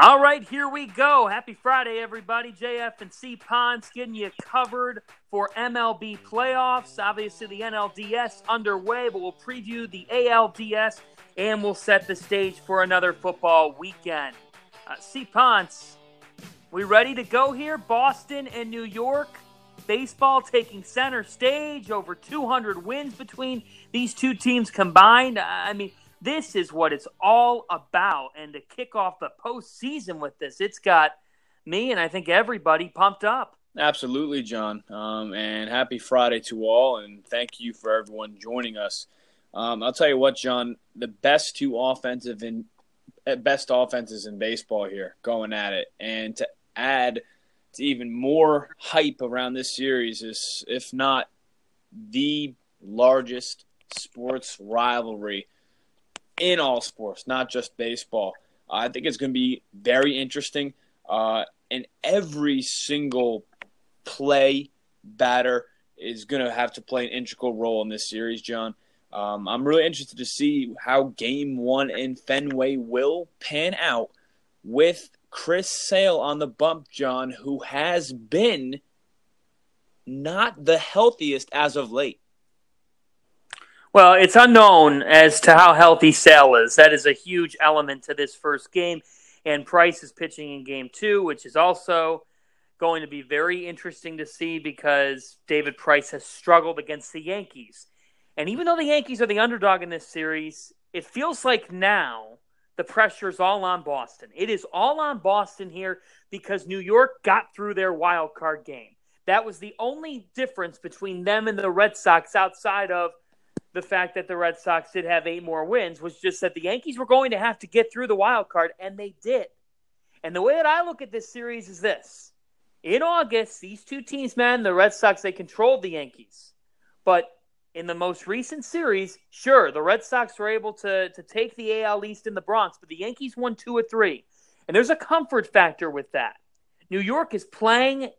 All right, here we go. Happy Friday, everybody. JF and C Ponce getting you covered for MLB playoffs. Obviously, the NLDS underway, but we'll preview the ALDS and we'll set the stage for another football weekend. Uh, C Ponce, we ready to go here? Boston and New York. Baseball taking center stage. Over 200 wins between these two teams combined. I mean, this is what it's all about. And to kick off the postseason with this, it's got me and I think everybody pumped up. Absolutely, John. Um, and happy Friday to all. And thank you for everyone joining us. Um, I'll tell you what, John, the best two offensive and eh, best offenses in baseball here going at it. And to add to even more hype around this series is, if not the largest sports rivalry in all sports, not just baseball. I think it's going to be very interesting. Uh, and every single play batter is going to have to play an integral role in this series, John. Um, I'm really interested to see how game one in Fenway will pan out with Chris Sale on the bump, John, who has been not the healthiest as of late. Well, it's unknown as to how healthy Sale is. That is a huge element to this first game. And Price is pitching in game two, which is also going to be very interesting to see because David Price has struggled against the Yankees. And even though the Yankees are the underdog in this series, it feels like now the pressure is all on Boston. It is all on Boston here because New York got through their wild card game. That was the only difference between them and the Red Sox outside of – the fact that the Red Sox did have eight more wins was just that the Yankees were going to have to get through the wild card, and they did. And the way that I look at this series is this. In August, these two teams, man, the Red Sox, they controlled the Yankees. But in the most recent series, sure, the Red Sox were able to, to take the AL East in the Bronx, but the Yankees won two or three. And there's a comfort factor with that. New York is playing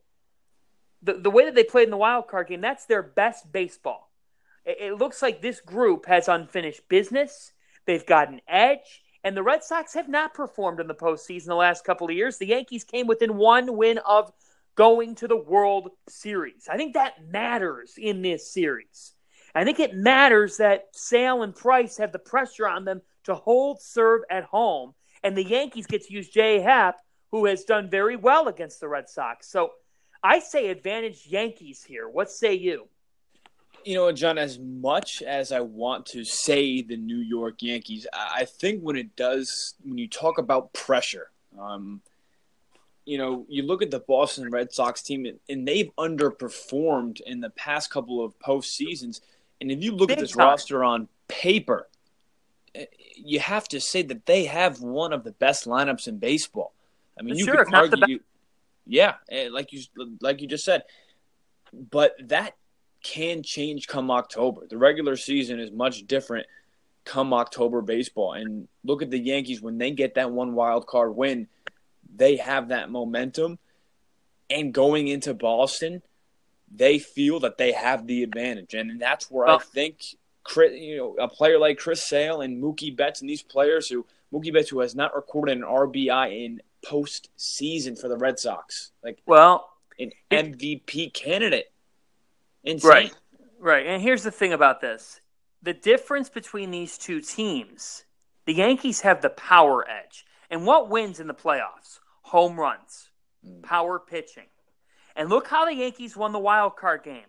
the, the way that they played in the wild card game, that's their best baseball. It looks like this group has unfinished business. They've got an edge, and the Red Sox have not performed in the postseason the last couple of years. The Yankees came within one win of going to the World Series. I think that matters in this series. I think it matters that Sale and Price have the pressure on them to hold serve at home, and the Yankees get to use Jay Happ, who has done very well against the Red Sox. So I say advantage Yankees here. What say you? You know, John, as much as I want to say the New York Yankees, I think when it does, when you talk about pressure, um, you know, you look at the Boston Red Sox team, and they've underperformed in the past couple of postseasons. And if you look Big at this time. roster on paper, eh, you have to say that they have one of the best lineups in baseball. I mean, you sure, could argue, yeah, eh, like you like you just said, but that can change come October. The regular season is much different come October baseball. And look at the Yankees when they get that one wild card win, they have that momentum. And going into Boston, they feel that they have the advantage. And that's where I think you know, a player like Chris Sale and Mookie Betts and these players who Mookie Betts who has not recorded an RBI in postseason for the Red Sox. Like well, an MVP candidate. Insane. Right. Right. And here's the thing about this the difference between these two teams, the Yankees have the power edge. And what wins in the playoffs? Home runs, mm. power pitching. And look how the Yankees won the wild card game.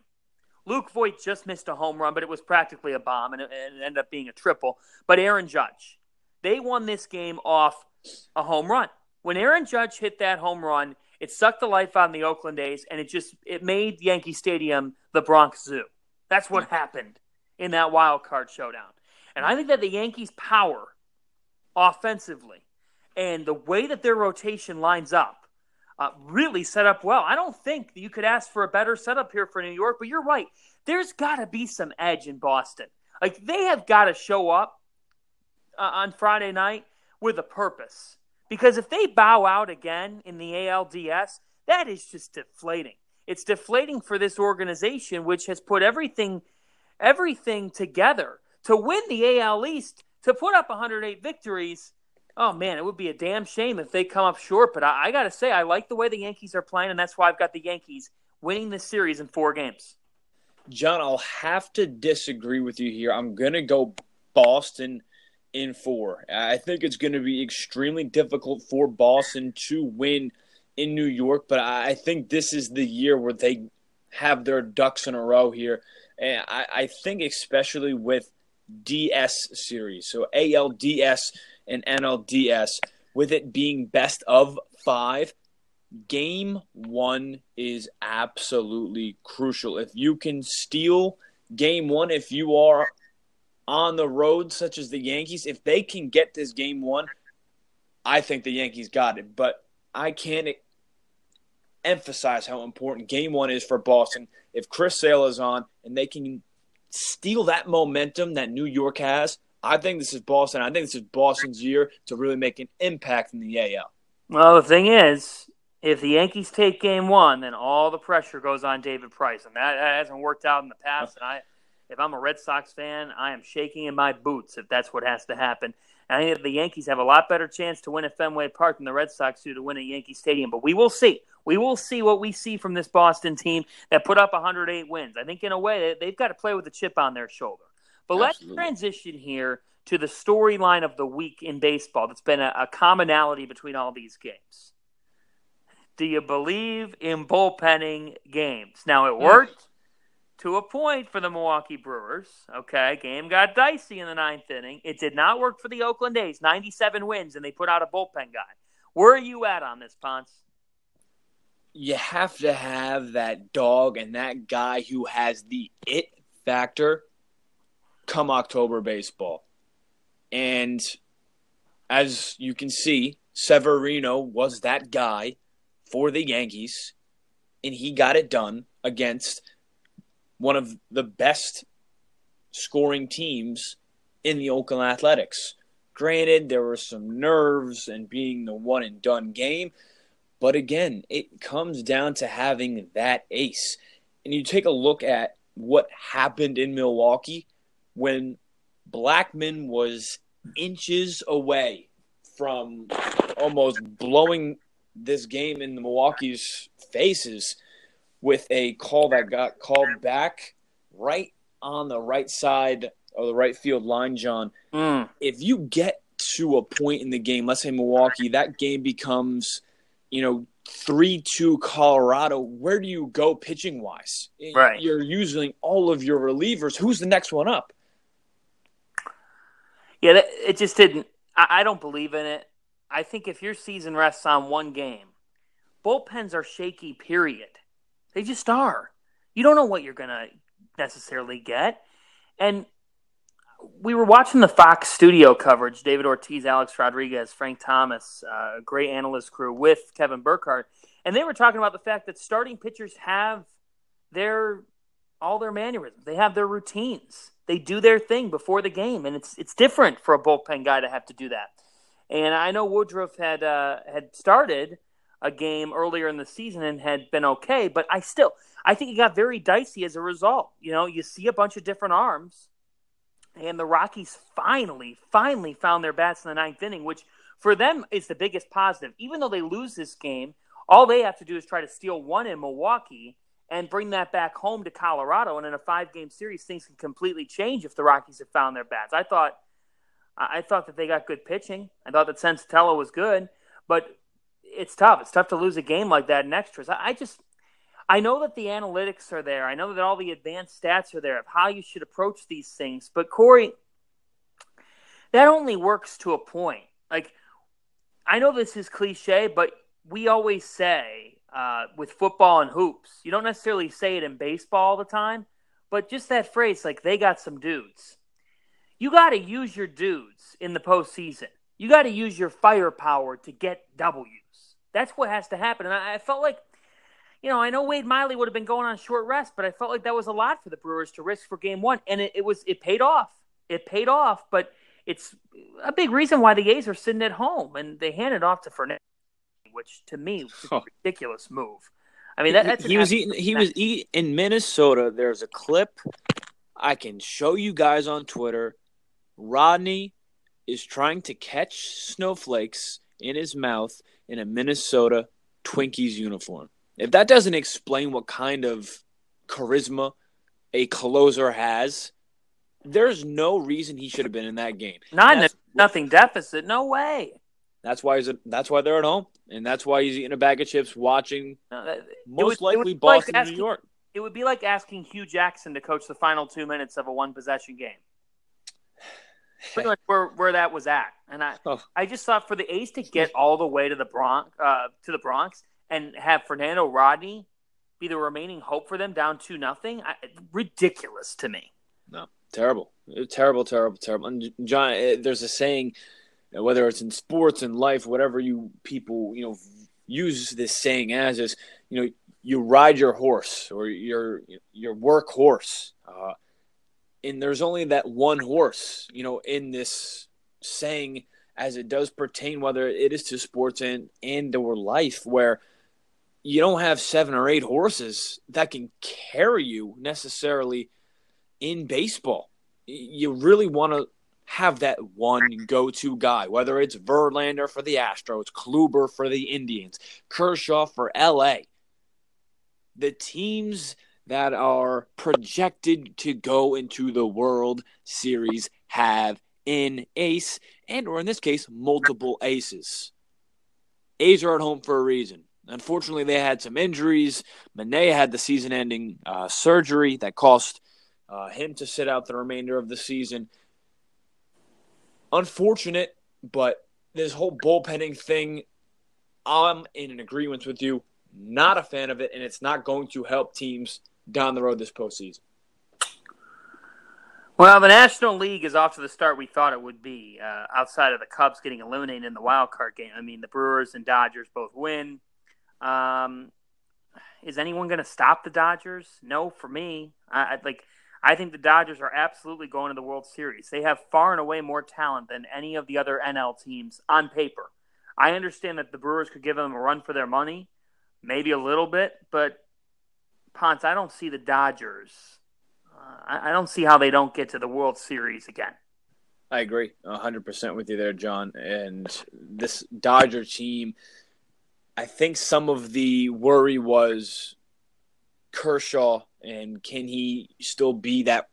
Luke Voit just missed a home run, but it was practically a bomb, and it, it ended up being a triple. But Aaron Judge, they won this game off a home run. When Aaron Judge hit that home run, it sucked the life out of the Oakland A's, and it just it made Yankee Stadium the Bronx Zoo. That's what happened in that wild card showdown. And I think that the Yankees' power offensively and the way that their rotation lines up uh, really set up well. I don't think you could ask for a better setup here for New York, but you're right. There's got to be some edge in Boston. Like they have got to show up uh, on Friday night with a purpose. Because if they bow out again in the ALDS, that is just deflating. It's deflating for this organization, which has put everything, everything together to win the AL East, to put up 108 victories. Oh man, it would be a damn shame if they come up short. But I, I got to say, I like the way the Yankees are playing, and that's why I've got the Yankees winning this series in four games. John, I'll have to disagree with you here. I'm gonna go Boston in four. I think it's going to be extremely difficult for Boston to win in New York, but I think this is the year where they have their ducks in a row here. And I, I think, especially with DS series, so ALDS and NLDS, with it being best of five, game one is absolutely crucial. If you can steal game one, if you are on the road, such as the Yankees, if they can get this game one, I think the Yankees got it. But I can't emphasize how important game one is for Boston. If Chris Sale is on and they can steal that momentum that New York has, I think this is Boston. I think this is Boston's year to really make an impact in the AL. Well, the thing is, if the Yankees take game one, then all the pressure goes on David Price. And that, hasn't worked out in the past. And I, if I'm a Red Sox fan, I am shaking in my boots if that's what has to happen. I think the Yankees have a lot better chance to win at Fenway Park than the Red Sox do to win at Yankee Stadium. But we will see. We will see what we see from this Boston team that put up 108 wins. I think in a way they've got to play with a chip on their shoulder. But Absolutely. let's transition here to the storyline of the week in baseball that's been a, a commonality between all these games. Do you believe in bullpenning games? Now it worked to a point for the Milwaukee Brewers. Okay, game got dicey in the ninth inning. It did not work for the Oakland A's. 97 wins, and they put out a bullpen guy. Where are you at on this, Ponce? You have to have that dog and that guy who has the it factor come October baseball. And as you can see, Severino was that guy for the Yankees, and he got it done against one of the best scoring teams in the Oakland Athletics. Granted, there were some nerves and being the one and done game, but again, it comes down to having that ace. And you take a look at what happened in Milwaukee when Blackmon was inches away from almost blowing this game in the Milwaukee's faces with a call that got called back right on the right side of the right field line, John. Mm. If you get to a point in the game, let's say Milwaukee, that game becomes, you know, 3 2 Colorado. Where do you go pitching wise? Right. You're using all of your relievers. Who's the next one up? Yeah, it just didn't. I don't believe in it. I think if your season rests on one game, bullpens are shaky, period. They just are. You don't know what you're going to necessarily get. And we were watching the Fox studio coverage David Ortiz, Alex Rodriguez, Frank Thomas, uh, great analyst crew with Kevin Burkhardt. And they were talking about the fact that starting pitchers have their all their mannerisms. They have their routines. They do their thing before the game, and it's it's different for a bullpen guy to have to do that. And I know Woodruff had uh, had started a game earlier in the season and had been okay, but I still I think it got very dicey as a result. You know, you see a bunch of different arms, and the Rockies finally, finally found their bats in the ninth inning, which for them is the biggest positive. Even though they lose this game, all they have to do is try to steal one in Milwaukee and bring that back home to Colorado. And in a five game series, things can completely change if the Rockies have found their bats. I thought I thought that they got good pitching. I thought that Senzatela was good, but it's tough. It's tough to lose a game like that in extras. I, I just I know that the analytics are there. I know that all the advanced stats are there of how you should approach these things. But Corey, that only works to a point. Like I know this is cliche, but we always say uh, with football and hoops, you don't necessarily say it in baseball all the time, but just that phrase, like they got some dudes. You got to use your dudes in the postseason. You got to use your firepower to get W's. That's what has to happen. And I, I felt like, you know, I know Wade Miley would have been going on short rest, but I felt like that was a lot for the Brewers to risk for Game One, and it, it was it paid off. It paid off, but it's a big reason why the A's are sitting at home and they handed off to Fernandez, which to me was a ridiculous move. I mean, that, that's he was eating. He was eating in Minnesota. There's a clip I can show you guys on Twitter. Rodney is trying to catch snowflakes in his mouth in a Minnesota Twinkies uniform. If that doesn't explain what kind of charisma a closer has, there's no reason he should have been in that game. Not nothing deficit. No way. That's why he's a, that's why they're at home, and that's why he's eating a bag of chips, watching No, that- most would- likely be like Boston, asking- New York. It would be like asking Hue Jackson to coach the final two minutes of a one possession game. Pretty much where, where that was at. And I Oh. I just thought for the A's to get all the way to the Bronx uh, to the Bronx and have Fernando Rodney be the remaining hope for them down two nothing, ridiculous to me. No, terrible, terrible, terrible, terrible. And John, eh, there's a saying, uh, whether it's in sports and life, whatever you people you know use this saying as is, you know, you ride your horse or your your work horse, uh, and there's only that one horse, you know, in this saying as it does pertain whether it is to sports and and or life where you don't have seven or eight horses that can carry you necessarily in baseball. You really want to have that one go-to guy, whether it's Verlander for the Astros, Kluber for the Indians, Kershaw for LA. The teams that are projected to go into the World Series have an ace, and or in this case, multiple aces. A's are at home for a reason. Unfortunately, they had some injuries. Manaea had the season-ending uh, surgery that cost uh, him to sit out the remainder of the season. Unfortunate, but this whole bullpenning thing, I'm in an agreement with you. Not a fan of it, and it's not going to help teams down the road this postseason. Well, the National League is off to the start we thought it would be. Uh, outside of the Cubs getting eliminated in the wild card game, I mean the Brewers and Dodgers both win. Um, is anyone going to stop the Dodgers? No, for me. I, I like. I think the Dodgers are absolutely going to the World Series. They have far and away more talent than any of the other NL teams on paper. I understand that the Brewers could give them a run for their money, maybe a little bit, but Ponce, I don't see the Dodgers. Uh, I, I don't see how they don't get to the World Series again. I agree 100% with you there, John. And this Dodger team, I think some of the worry was Kershaw and can he still be that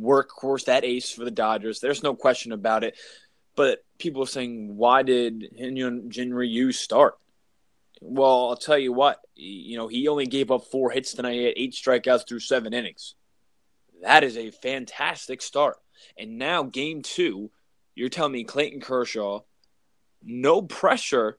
workhorse, that ace for the Dodgers? There's no question about it. But people are saying, why did Hyun Jin Ryu start? Well, I'll tell you what, you know, he only gave up four hits tonight. He had eight strikeouts through seven innings. That is a fantastic start. And now, game two, you're telling me Clayton Kershaw, no pressure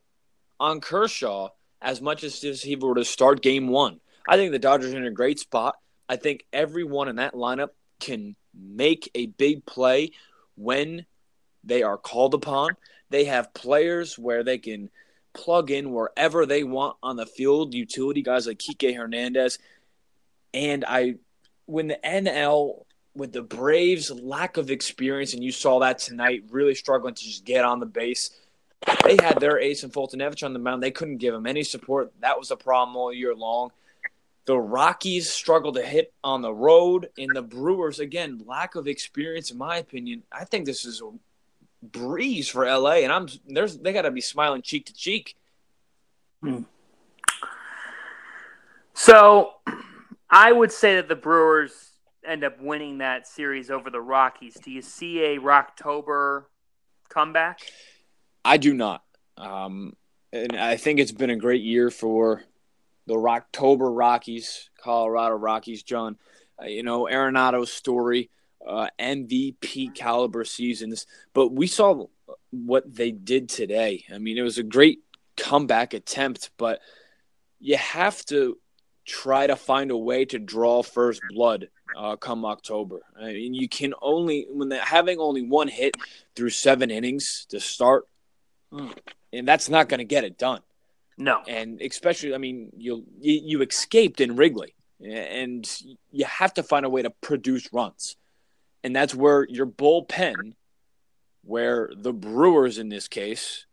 on Kershaw as much as if he were to start game one. I think the Dodgers are in a great spot. I think everyone in that lineup can make a big play when they are called upon. They have players where they can plug in wherever they want on the field, utility guys like Kike Hernandez. And I, when the NL, with the Braves' lack of experience, and you saw that tonight, really struggling to just get on the base. They had their ace and Fulton Foltynewicz on the mound. They couldn't give him any support. That was a problem all year long. The Rockies struggled to hit on the road, and the Brewers, again, lack of experience, in my opinion. I think this is a breeze for LA, and I'm there's they got to be smiling cheek to cheek. So, I would say that the Brewers end up winning that series over the Rockies. Do you see a Rocktober comeback? I do not, um, and I think it's been a great year for the Rocktober Rockies, Colorado Rockies. John, uh, you know Arenado's story, uh, MVP caliber seasons, but we saw what they did today. I mean, it was a great comeback attempt, but you have to try to find a way to draw first blood uh, come October. I mean, you can only when they're having only one hit through seven innings to start, and that's not going to get it done. No. And especially, I mean, you you, you escaped in Wrigley, and you have to find a way to produce runs, and that's where your bullpen, where the Brewers in this case,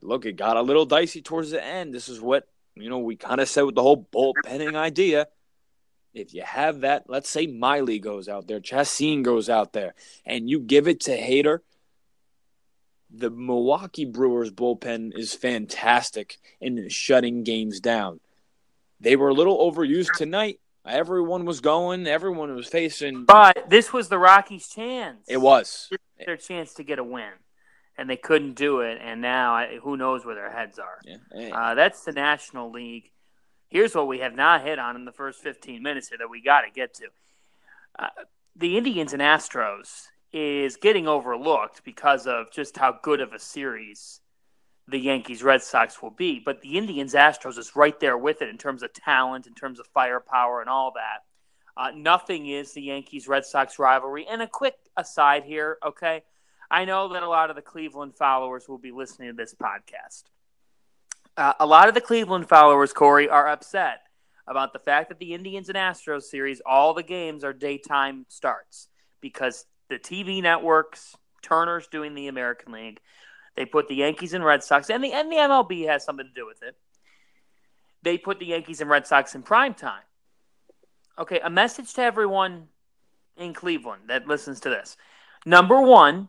look, it got a little dicey towards the end. This is what you know we kind of said with the whole bullpenning idea. If you have that, let's say Miley goes out there, Chacín goes out there, and you give it to Hader, the Milwaukee Brewers bullpen is fantastic in shutting games down. They were a little overused tonight. Everyone was going. Everyone was facing. But this was the Rockies' chance. It was their chance to get a win, and they couldn't do it. And now, who knows where their heads are? Yeah. Uh, that's the National League. Here's what we have not hit on in the first 15 minutes here that we got to get to. Uh, the Indians and Astros is getting overlooked because of just how good of a series the Yankees Red Sox will be. But the Indians Astros is right there with it in terms of talent, in terms of firepower, and all that. Uh, nothing is the Yankees Red Sox rivalry. And a quick aside here, okay? I know that a lot of the Cleveland followers will be listening to this podcast. Uh, a lot of the Cleveland followers, Corey, are upset about the fact that the Indians and Astros series, all the games are daytime starts because the TV networks, Turner's doing the American League, they put the Yankees and Red Sox, and the and the MLB has something to do with it. They put the Yankees and Red Sox in prime time. Okay, a message to everyone in Cleveland that listens to this. Number one,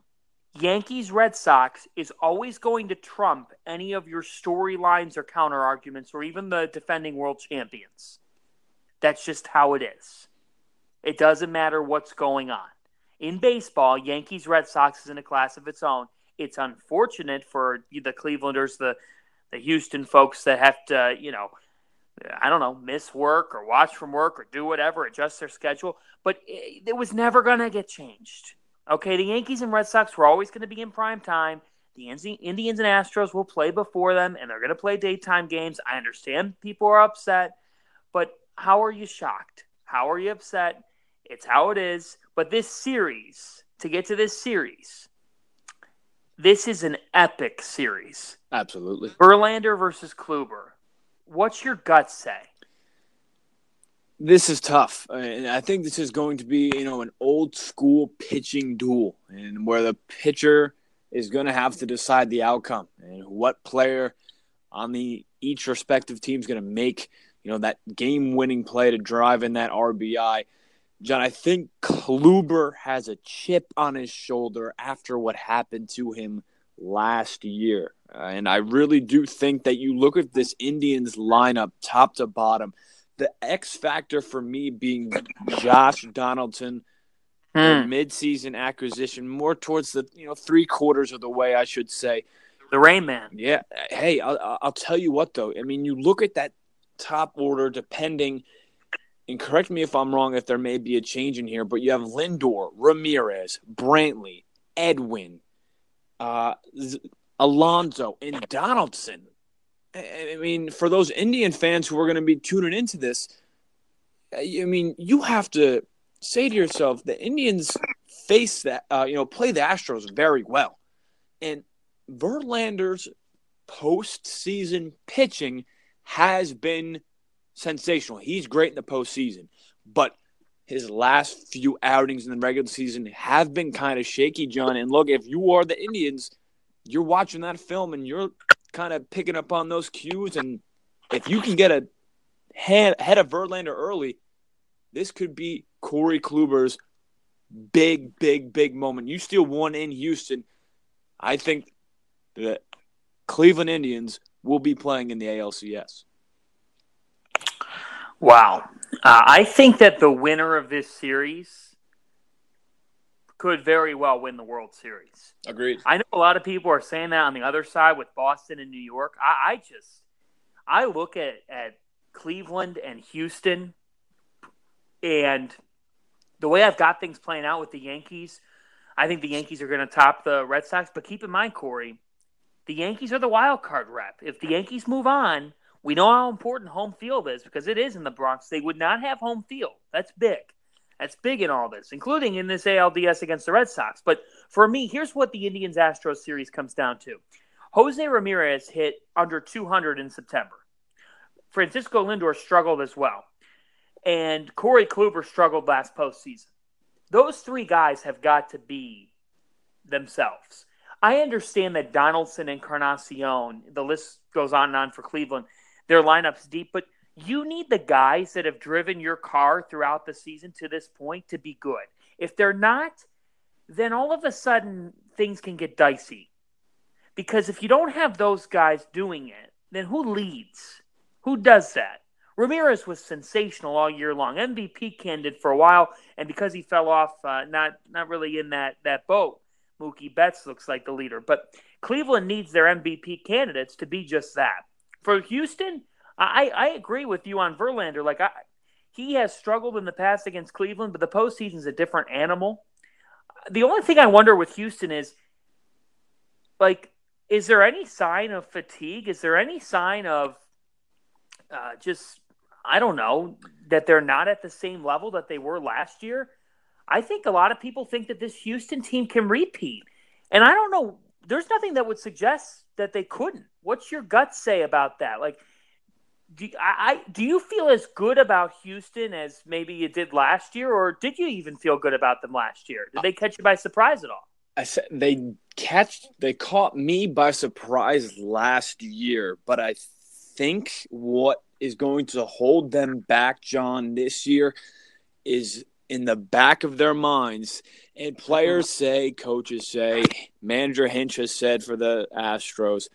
Yankees Red Sox is always going to trump any of your storylines or counter arguments or even the defending world champions. That's just how it is. It doesn't matter what's going on. In baseball, Yankees Red Sox is in a class of its own. It's unfortunate for the Clevelanders, the the Houston folks that have to, you know, I don't know, miss work or watch from work or do whatever, adjust their schedule. But it, it was never going to get changed. Okay, the Yankees and Red Sox were always going to be in prime time. The Indians and Astros will play before them, and they're going to play daytime games. I understand people are upset, but how are you shocked? How are you upset? It's how it is. But this series, to get to this series, this is an epic series. Absolutely. Verlander versus Kluber. What's your gut say? This is tough, and I think this is going to be, you know, an old school pitching duel, and where the pitcher is going to have to decide the outcome and what player on the each respective team is going to make, you know, that game-winning play to drive in that RBI. John, I think Kluber has a chip on his shoulder after what happened to him last year. Uh, and I really do think that you look at this Indians lineup top to bottom, the X factor for me being Josh Donaldson, mm. midseason acquisition, more towards the you know three quarters of the way, I should say. The Rain Man. Yeah. Hey, I'll, I'll tell you what though. I mean, you look at that top order, depending – and correct me if I'm wrong if there may be a change in here, but you have Lindor, Ramirez, Brantley, Edwin, uh, Alonso, and Donaldson. I mean, for those Indian fans who are going to be tuning into this, I mean, you have to say to yourself, the Indians face that, uh, you know, play the Astros very well. And Verlander's postseason pitching has been sensational. He's great in the postseason, but his last few outings in the regular season have been kind of shaky, John. And look, if you are the Indians, you're watching that film and you're kind of picking up on those cues. And if you can get a head, head of Verlander early, this could be Corey Kluber's big, big, big moment. You steal one in Houston. I think the Cleveland Indians will be playing in the ALCS. Wow. Uh, I think that the winner of this series could very well win the World Series. Agreed. I know a lot of people are saying that on the other side with Boston and New York. I, I just, I look at, at Cleveland and Houston, and the way I've got things playing out with the Yankees, I think the Yankees are going to top the Red Sox. But keep in mind, Corey, the Yankees are the wild card rep. If the Yankees move on, we know how important home field is because it is in the Bronx. They would not have home field. That's big. That's big in all this, including in this ALDS against the Red Sox. But for me, here's what the Indians Astros series comes down to Jose Ramirez hit under 200 in September. Francisco Lindor struggled as well. And Corey Kluber struggled last postseason. Those three guys have got to be themselves. I understand that Donaldson and Encarnacion, the list goes on and on for Cleveland, their lineups deep, but you need the guys that have driven your car throughout the season to this point to be good. If they're not, then all of a sudden things can get dicey. Because if you don't have those guys doing it, then who leads? Who does that? Ramirez was sensational all year long, MVP candidate for a while, and because he fell off, uh, not not really in that that boat. Mookie Betts looks like the leader, but Cleveland needs their MVP candidates to be just that. For Houston, I, I agree with you on Verlander. Like I, he has struggled in the past against Cleveland, but the postseason is a different animal. The only thing I wonder with Houston is, like, is there any sign of fatigue? Is there any sign of uh, just I don't know that they're not at the same level that they were last year? I think a lot of people think that this Houston team can repeat, and I don't know. There's nothing that would suggest that they couldn't. What's your gut say about that? Like, do I, do you feel as good about Houston as maybe you did last year, or did you even feel good about them last year? Did they catch you by surprise at all? I said they catch they caught me by surprise last year, but I think what is going to hold them back, John, this year is in the back of their minds. And uh-huh. players say, coaches say, manager Hinch has said for the Astros,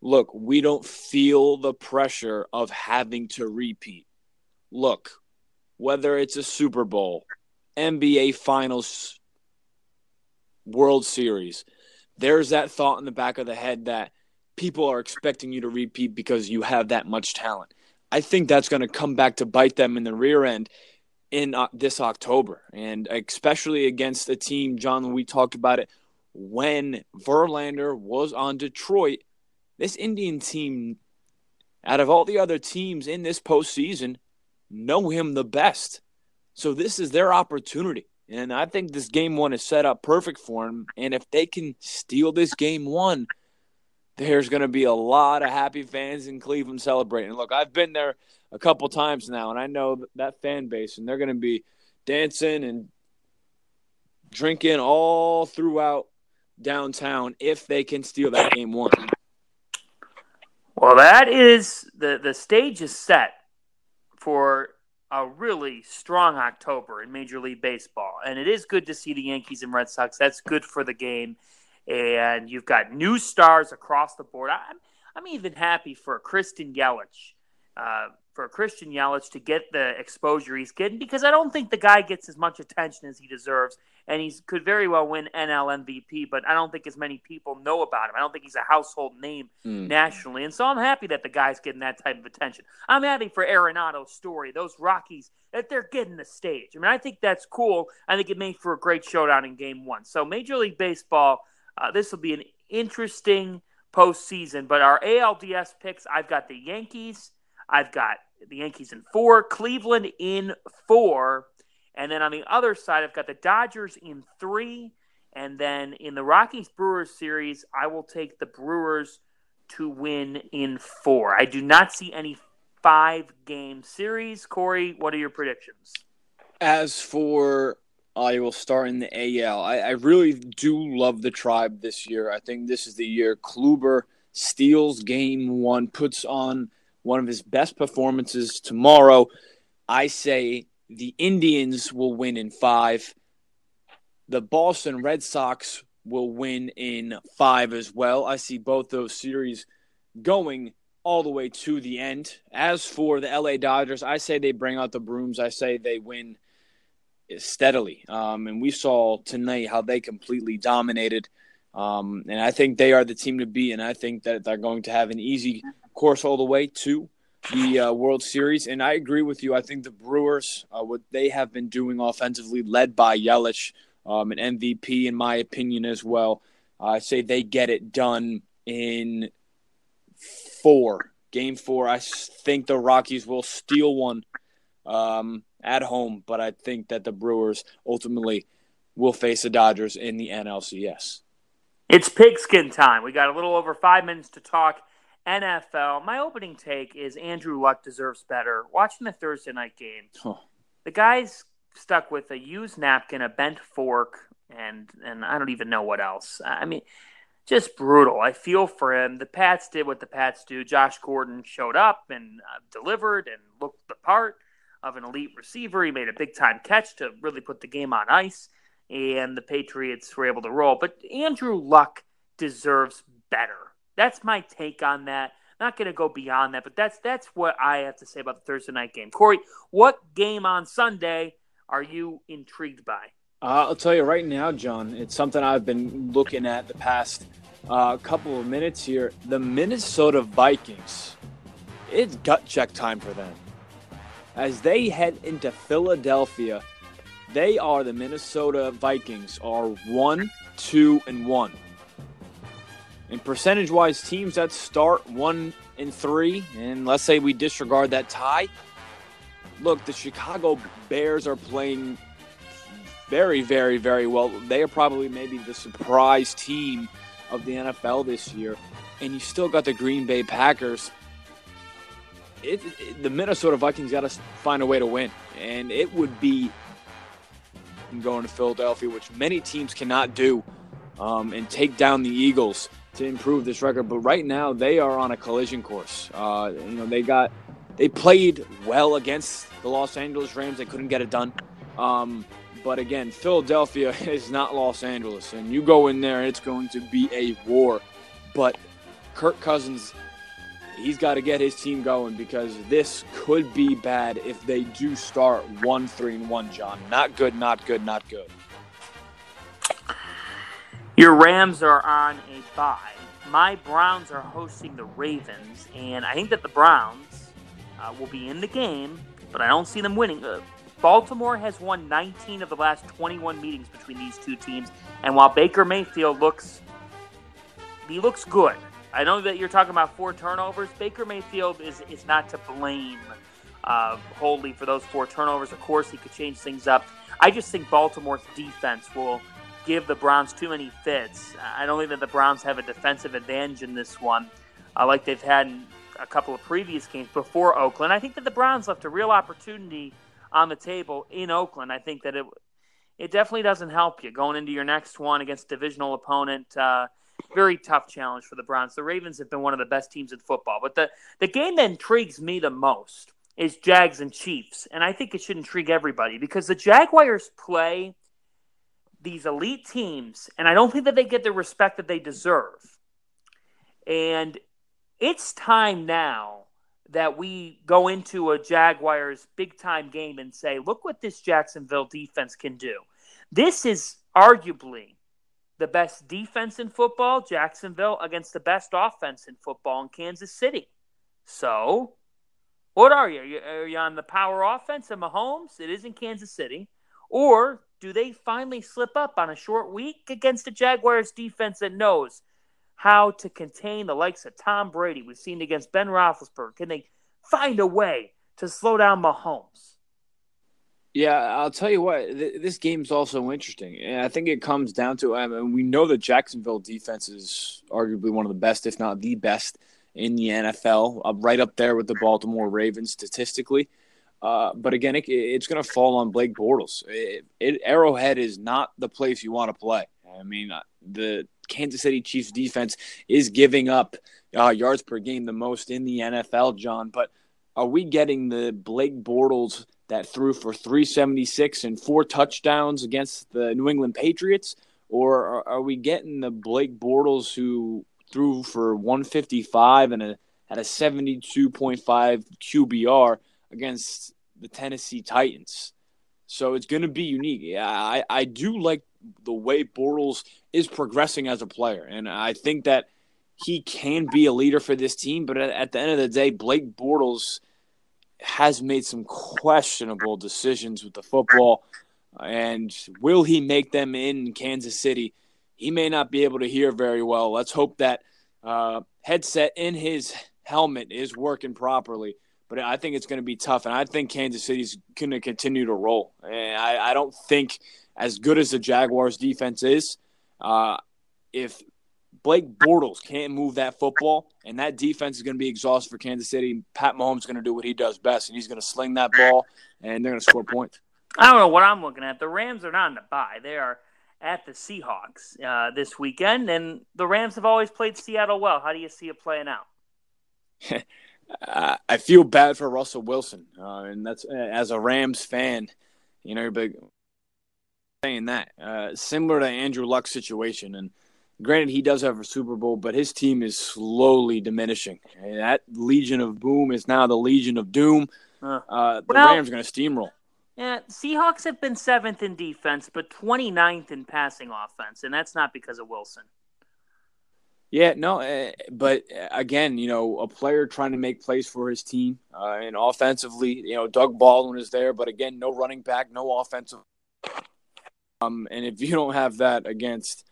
look, we don't feel the pressure of having to repeat. Look, whether it's a Super Bowl, NBA Finals, World Series, there's that thought in the back of the head that people are expecting you to repeat because you have that much talent. I think that's going to come back to bite them in the rear end in uh, this October, and especially against a team, John. We talked about it when Verlander was on Detroit this Indian team, out of all the other teams in this postseason, know him the best. So this is their opportunity. And I think this game one is set up perfect for them. And if they can steal this game one, there's going to be a lot of happy fans in Cleveland celebrating. Look, I've been there a couple times now, and I know that fan base, and they're going to be dancing and drinking all throughout downtown if they can steal that game one. Well, that is the the stage is set for a really strong October in Major League Baseball, and it is good to see the Yankees and Red Sox. That's good for the game, and you've got new stars across the board. I'm I'm even happy for Christian Yelich. Uh, for Christian Yelich to get the exposure he's getting because I don't think the guy gets as much attention as he deserves, and he could very well win NL MVP, but I don't think as many people know about him. I don't think he's a household name mm. nationally, and so I'm happy that the guy's getting that type of attention. I'm happy for Arenado's story, those Rockies that they're getting the stage. I mean, I think that's cool. I think it made for a great showdown in Game One. So Major League Baseball, uh, this will be an interesting postseason. But our ALDS picks, I've got the Yankees. I've got the Yankees in four, Cleveland in four. And then on the other side, I've got the Dodgers in three. And then in the Rockies Brewers series, I will take the Brewers to win in four. I do not see any five game series. Corey, what are your predictions? As for I will start in the AL. I, I really do love the tribe this year. I think this is the year Kluber steals game one, puts on one of his best performances tomorrow. I say the Indians will win in five. The Boston Red Sox will win in five as well. I see both those series going all the way to the end. As for the LA Dodgers, I say they bring out the brooms. I say they win steadily. Um, and we saw tonight how they completely dominated. Um, and I think they are the team to beat. And I think that they're going to have an easy course all the way to the uh, World Series. And I agree with you. I think the Brewers, uh, what they have been doing offensively, led by Yelich, um, an MVP in my opinion as well. I say they get it done in four. Game four. I think the Rockies will steal one um, at home, but I think that the Brewers ultimately will face the Dodgers in the NLCS. It's pigskin time. We got a little over five minutes to talk NFL. My opening take is Andrew Luck deserves better. Watching the Thursday night game, the guy's stuck with a used napkin, a bent fork, and and I don't even know what else. I mean, just brutal. I feel for him. The Pats did what the Pats do. Josh Gordon showed up and uh, delivered and looked the part of an elite receiver. He made a big time catch to really put the game on ice, and the Patriots were able to roll. But Andrew Luck deserves better. That's my take on that. Not going to go beyond that, but that's that's what I have to say about the Thursday night game. Corey, what game on Sunday are you intrigued by? Uh, I'll tell you right now, John. It's something I've been looking at the past uh, couple of minutes here. The Minnesota Vikings. It's gut check time for them as they head into Philadelphia. They are the Minnesota Vikings are one, two, and one. And percentage wise, teams that start one and three, and let's say we disregard that tie. Look, the Chicago Bears are playing very, very, very well. They are probably maybe the surprise team of the NFL this year. And you still got the Green Bay Packers. It, it, the Minnesota Vikings got to find a way to win. And it would be going to Philadelphia, which many teams cannot do, um, and take down the Eagles to improve this record. But right now, they are on a collision course. Uh, you know, they got they played well against the Los Angeles Rams. They couldn't get it done. Um, but again, Philadelphia is not Los Angeles, and you go in there, it's going to be a war. But Kirk Cousins, he's got to get his team going because this could be bad if they do start one three and one. John, not good, not good, not good. Your Rams are on a bye. My Browns are hosting the Ravens, and I think that the Browns uh, will be in the game, but I don't see them winning. Uh, Baltimore has won 19 of the last 21 meetings between these two teams, and while Baker Mayfield looks he looks good. I know that you're talking about four turnovers. Baker Mayfield is is not to blame uh, wholly for those four turnovers. Of course, he could change things up. I just think Baltimore's defense will give the Browns too many fits. I don't think that the Browns have a defensive advantage in this one, uh, like they've had in a couple of previous games before Oakland. I think that the Browns left a real opportunity on the table in Oakland. I think that it it definitely doesn't help you going into your next one against divisional opponent. Uh, very tough challenge for the Browns. The Ravens have been one of the best teams in football, but the the game that intrigues me the most is Jags and Chiefs, and I think it should intrigue everybody because the Jaguars play these elite teams, and I don't think that they get the respect that they deserve. And it's time now that we go into a Jaguars big time game and say, look what this Jacksonville defense can do. This is arguably the best defense in football, Jacksonville, against the best offense in football in Kansas City. So, what are you? Are you on the power offense of Mahomes? It is in Kansas City. Or do they finally slip up on a short week against the Jaguars defense that knows how to contain the likes of Tom Brady? We've seen against Ben Roethlisberger. Can they find a way to slow down Mahomes? Yeah, I'll tell you what. Th- this game's also interesting, and I think it comes down to. I mean, we know the Jacksonville defense is arguably one of the best, if not the best, in the NFL, uh, right up there with the Baltimore Ravens statistically. Uh, but again, it, it's going to fall on Blake Bortles. It, it, Arrowhead is not the place you want to play. I mean, uh, the Kansas City Chiefs defense is giving up uh, yards per game the most in the NFL, John. But are we getting the Blake Bortles that threw for 376 and four touchdowns against the New England Patriots? Or are, we getting the Blake Bortles who threw for 155 and a, had a 72.5 QBR against the Tennessee Titans. So it's going to be unique. I, I do like the way Bortles is progressing as a player. And I think that he can be a leader for this team. But at, at the end of the day, Blake Bortles has made some questionable decisions with the football. And will he make them in Kansas City? He may not be able to hear very well. Let's hope that uh, headset in his helmet is working properly but I think it's going to be tough, and I think Kansas City's going to continue to roll. And I, I don't think, as good as the Jaguars' defense is, uh, if Blake Bortles can't move that football, and that defense is going to be exhausted for Kansas City, Pat Mahomes is going to do what he does best, and he's going to sling that ball, and they're going to score points. I don't know what I'm looking at. The Rams are not in the bye; they are at the Seahawks uh, this weekend, and the Rams have always played Seattle well. How do you see it playing out? uh, I feel bad for Russell Wilson, uh, and that's uh, as a Rams fan, you know, But saying that uh, similar to Andrew Luck's situation, and Granted, he does have a Super Bowl, but his team is slowly diminishing. And that Legion of Boom is now the Legion of Doom. Uh, the well, Rams are going to steamroll. Yeah, Seahawks have been seventh in defense, but 29th in passing offense, and that's not because of Wilson. Yeah, no, uh, but uh, again, you know, a player trying to make plays for his team, uh, and offensively, you know, Doug Baldwin is there, but again, no running back, no offensive. Um, and if you don't have that against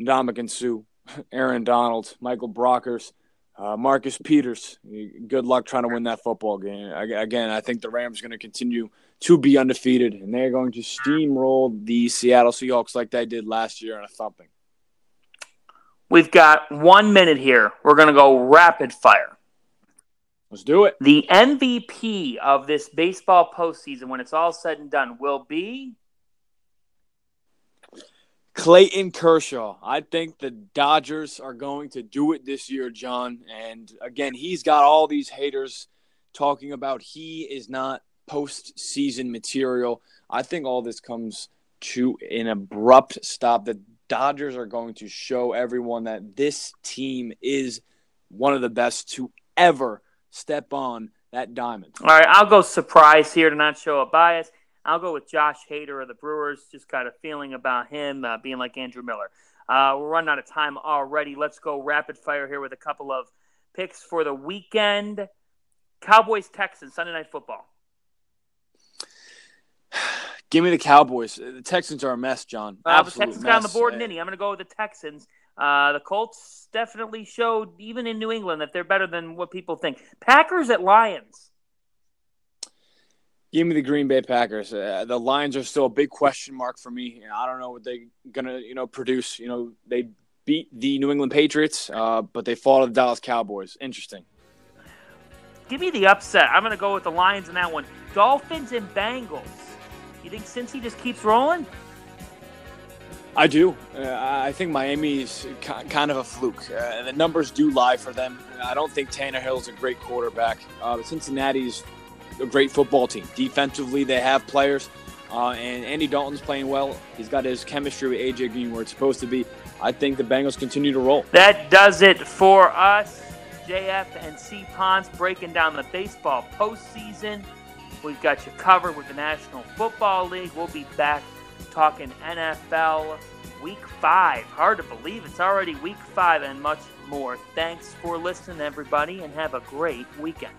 Ndamukong Suh, Aaron Donald, Michael Brockers, uh, Marcus Peters. Good luck trying to win that football game. Again, I think the Rams are going to continue to be undefeated, and they're going to steamroll the Seattle Seahawks like they did last year in a thumping. We've got one minute here. We're going to go rapid fire. Let's do it. The MVP of this baseball postseason, when it's all said and done, will be Clayton Kershaw. I think the Dodgers are going to do it this year, John. And again, he's got all these haters talking about he is not postseason material. I think all this comes to an abrupt stop. The Dodgers are going to show everyone that this team is one of the best to ever step on that diamond. All right, I'll go surprise here to not show a bias. I'll go with Josh Hader of the Brewers. Just got a feeling about him uh, being like Andrew Miller. Uh, we're running out of time already. Let's go rapid fire here with a couple of picks for the weekend. Cowboys Texans Sunday Night Football. Give me the Cowboys. The Texans are a mess, John. Uh, the Texans mess. got on the board, Ninny. I'm going to go with the Texans. Uh, the Colts definitely showed, even in New England, that they're better than what people think. Packers at Lions. Give me the Green Bay Packers. Uh, the Lions are still a big question mark for me. I don't know what they're gonna, you know, produce. You know, they beat the New England Patriots, uh, but they fall to the Dallas Cowboys. Interesting. Give me the upset. I'm gonna go with the Lions in that one. Dolphins and Bengals. You think Cincy just keeps rolling? I do. Uh, I think Miami's kind of a fluke. Uh, the numbers do lie for them. I don't think Tannehill is a great quarterback. Uh, Cincinnati's a great football team. Defensively, they have players, uh, and Andy Dalton's playing well. He's got his chemistry with AJ Green where it's supposed to be. I think the Bengals continue to roll. That does it for us. JF and C Ponce breaking down the baseball postseason. We've got you covered with the National Football League. We'll be back talking NFL week five. Hard to believe it's already week five and much more. Thanks for listening, everybody, and have a great weekend.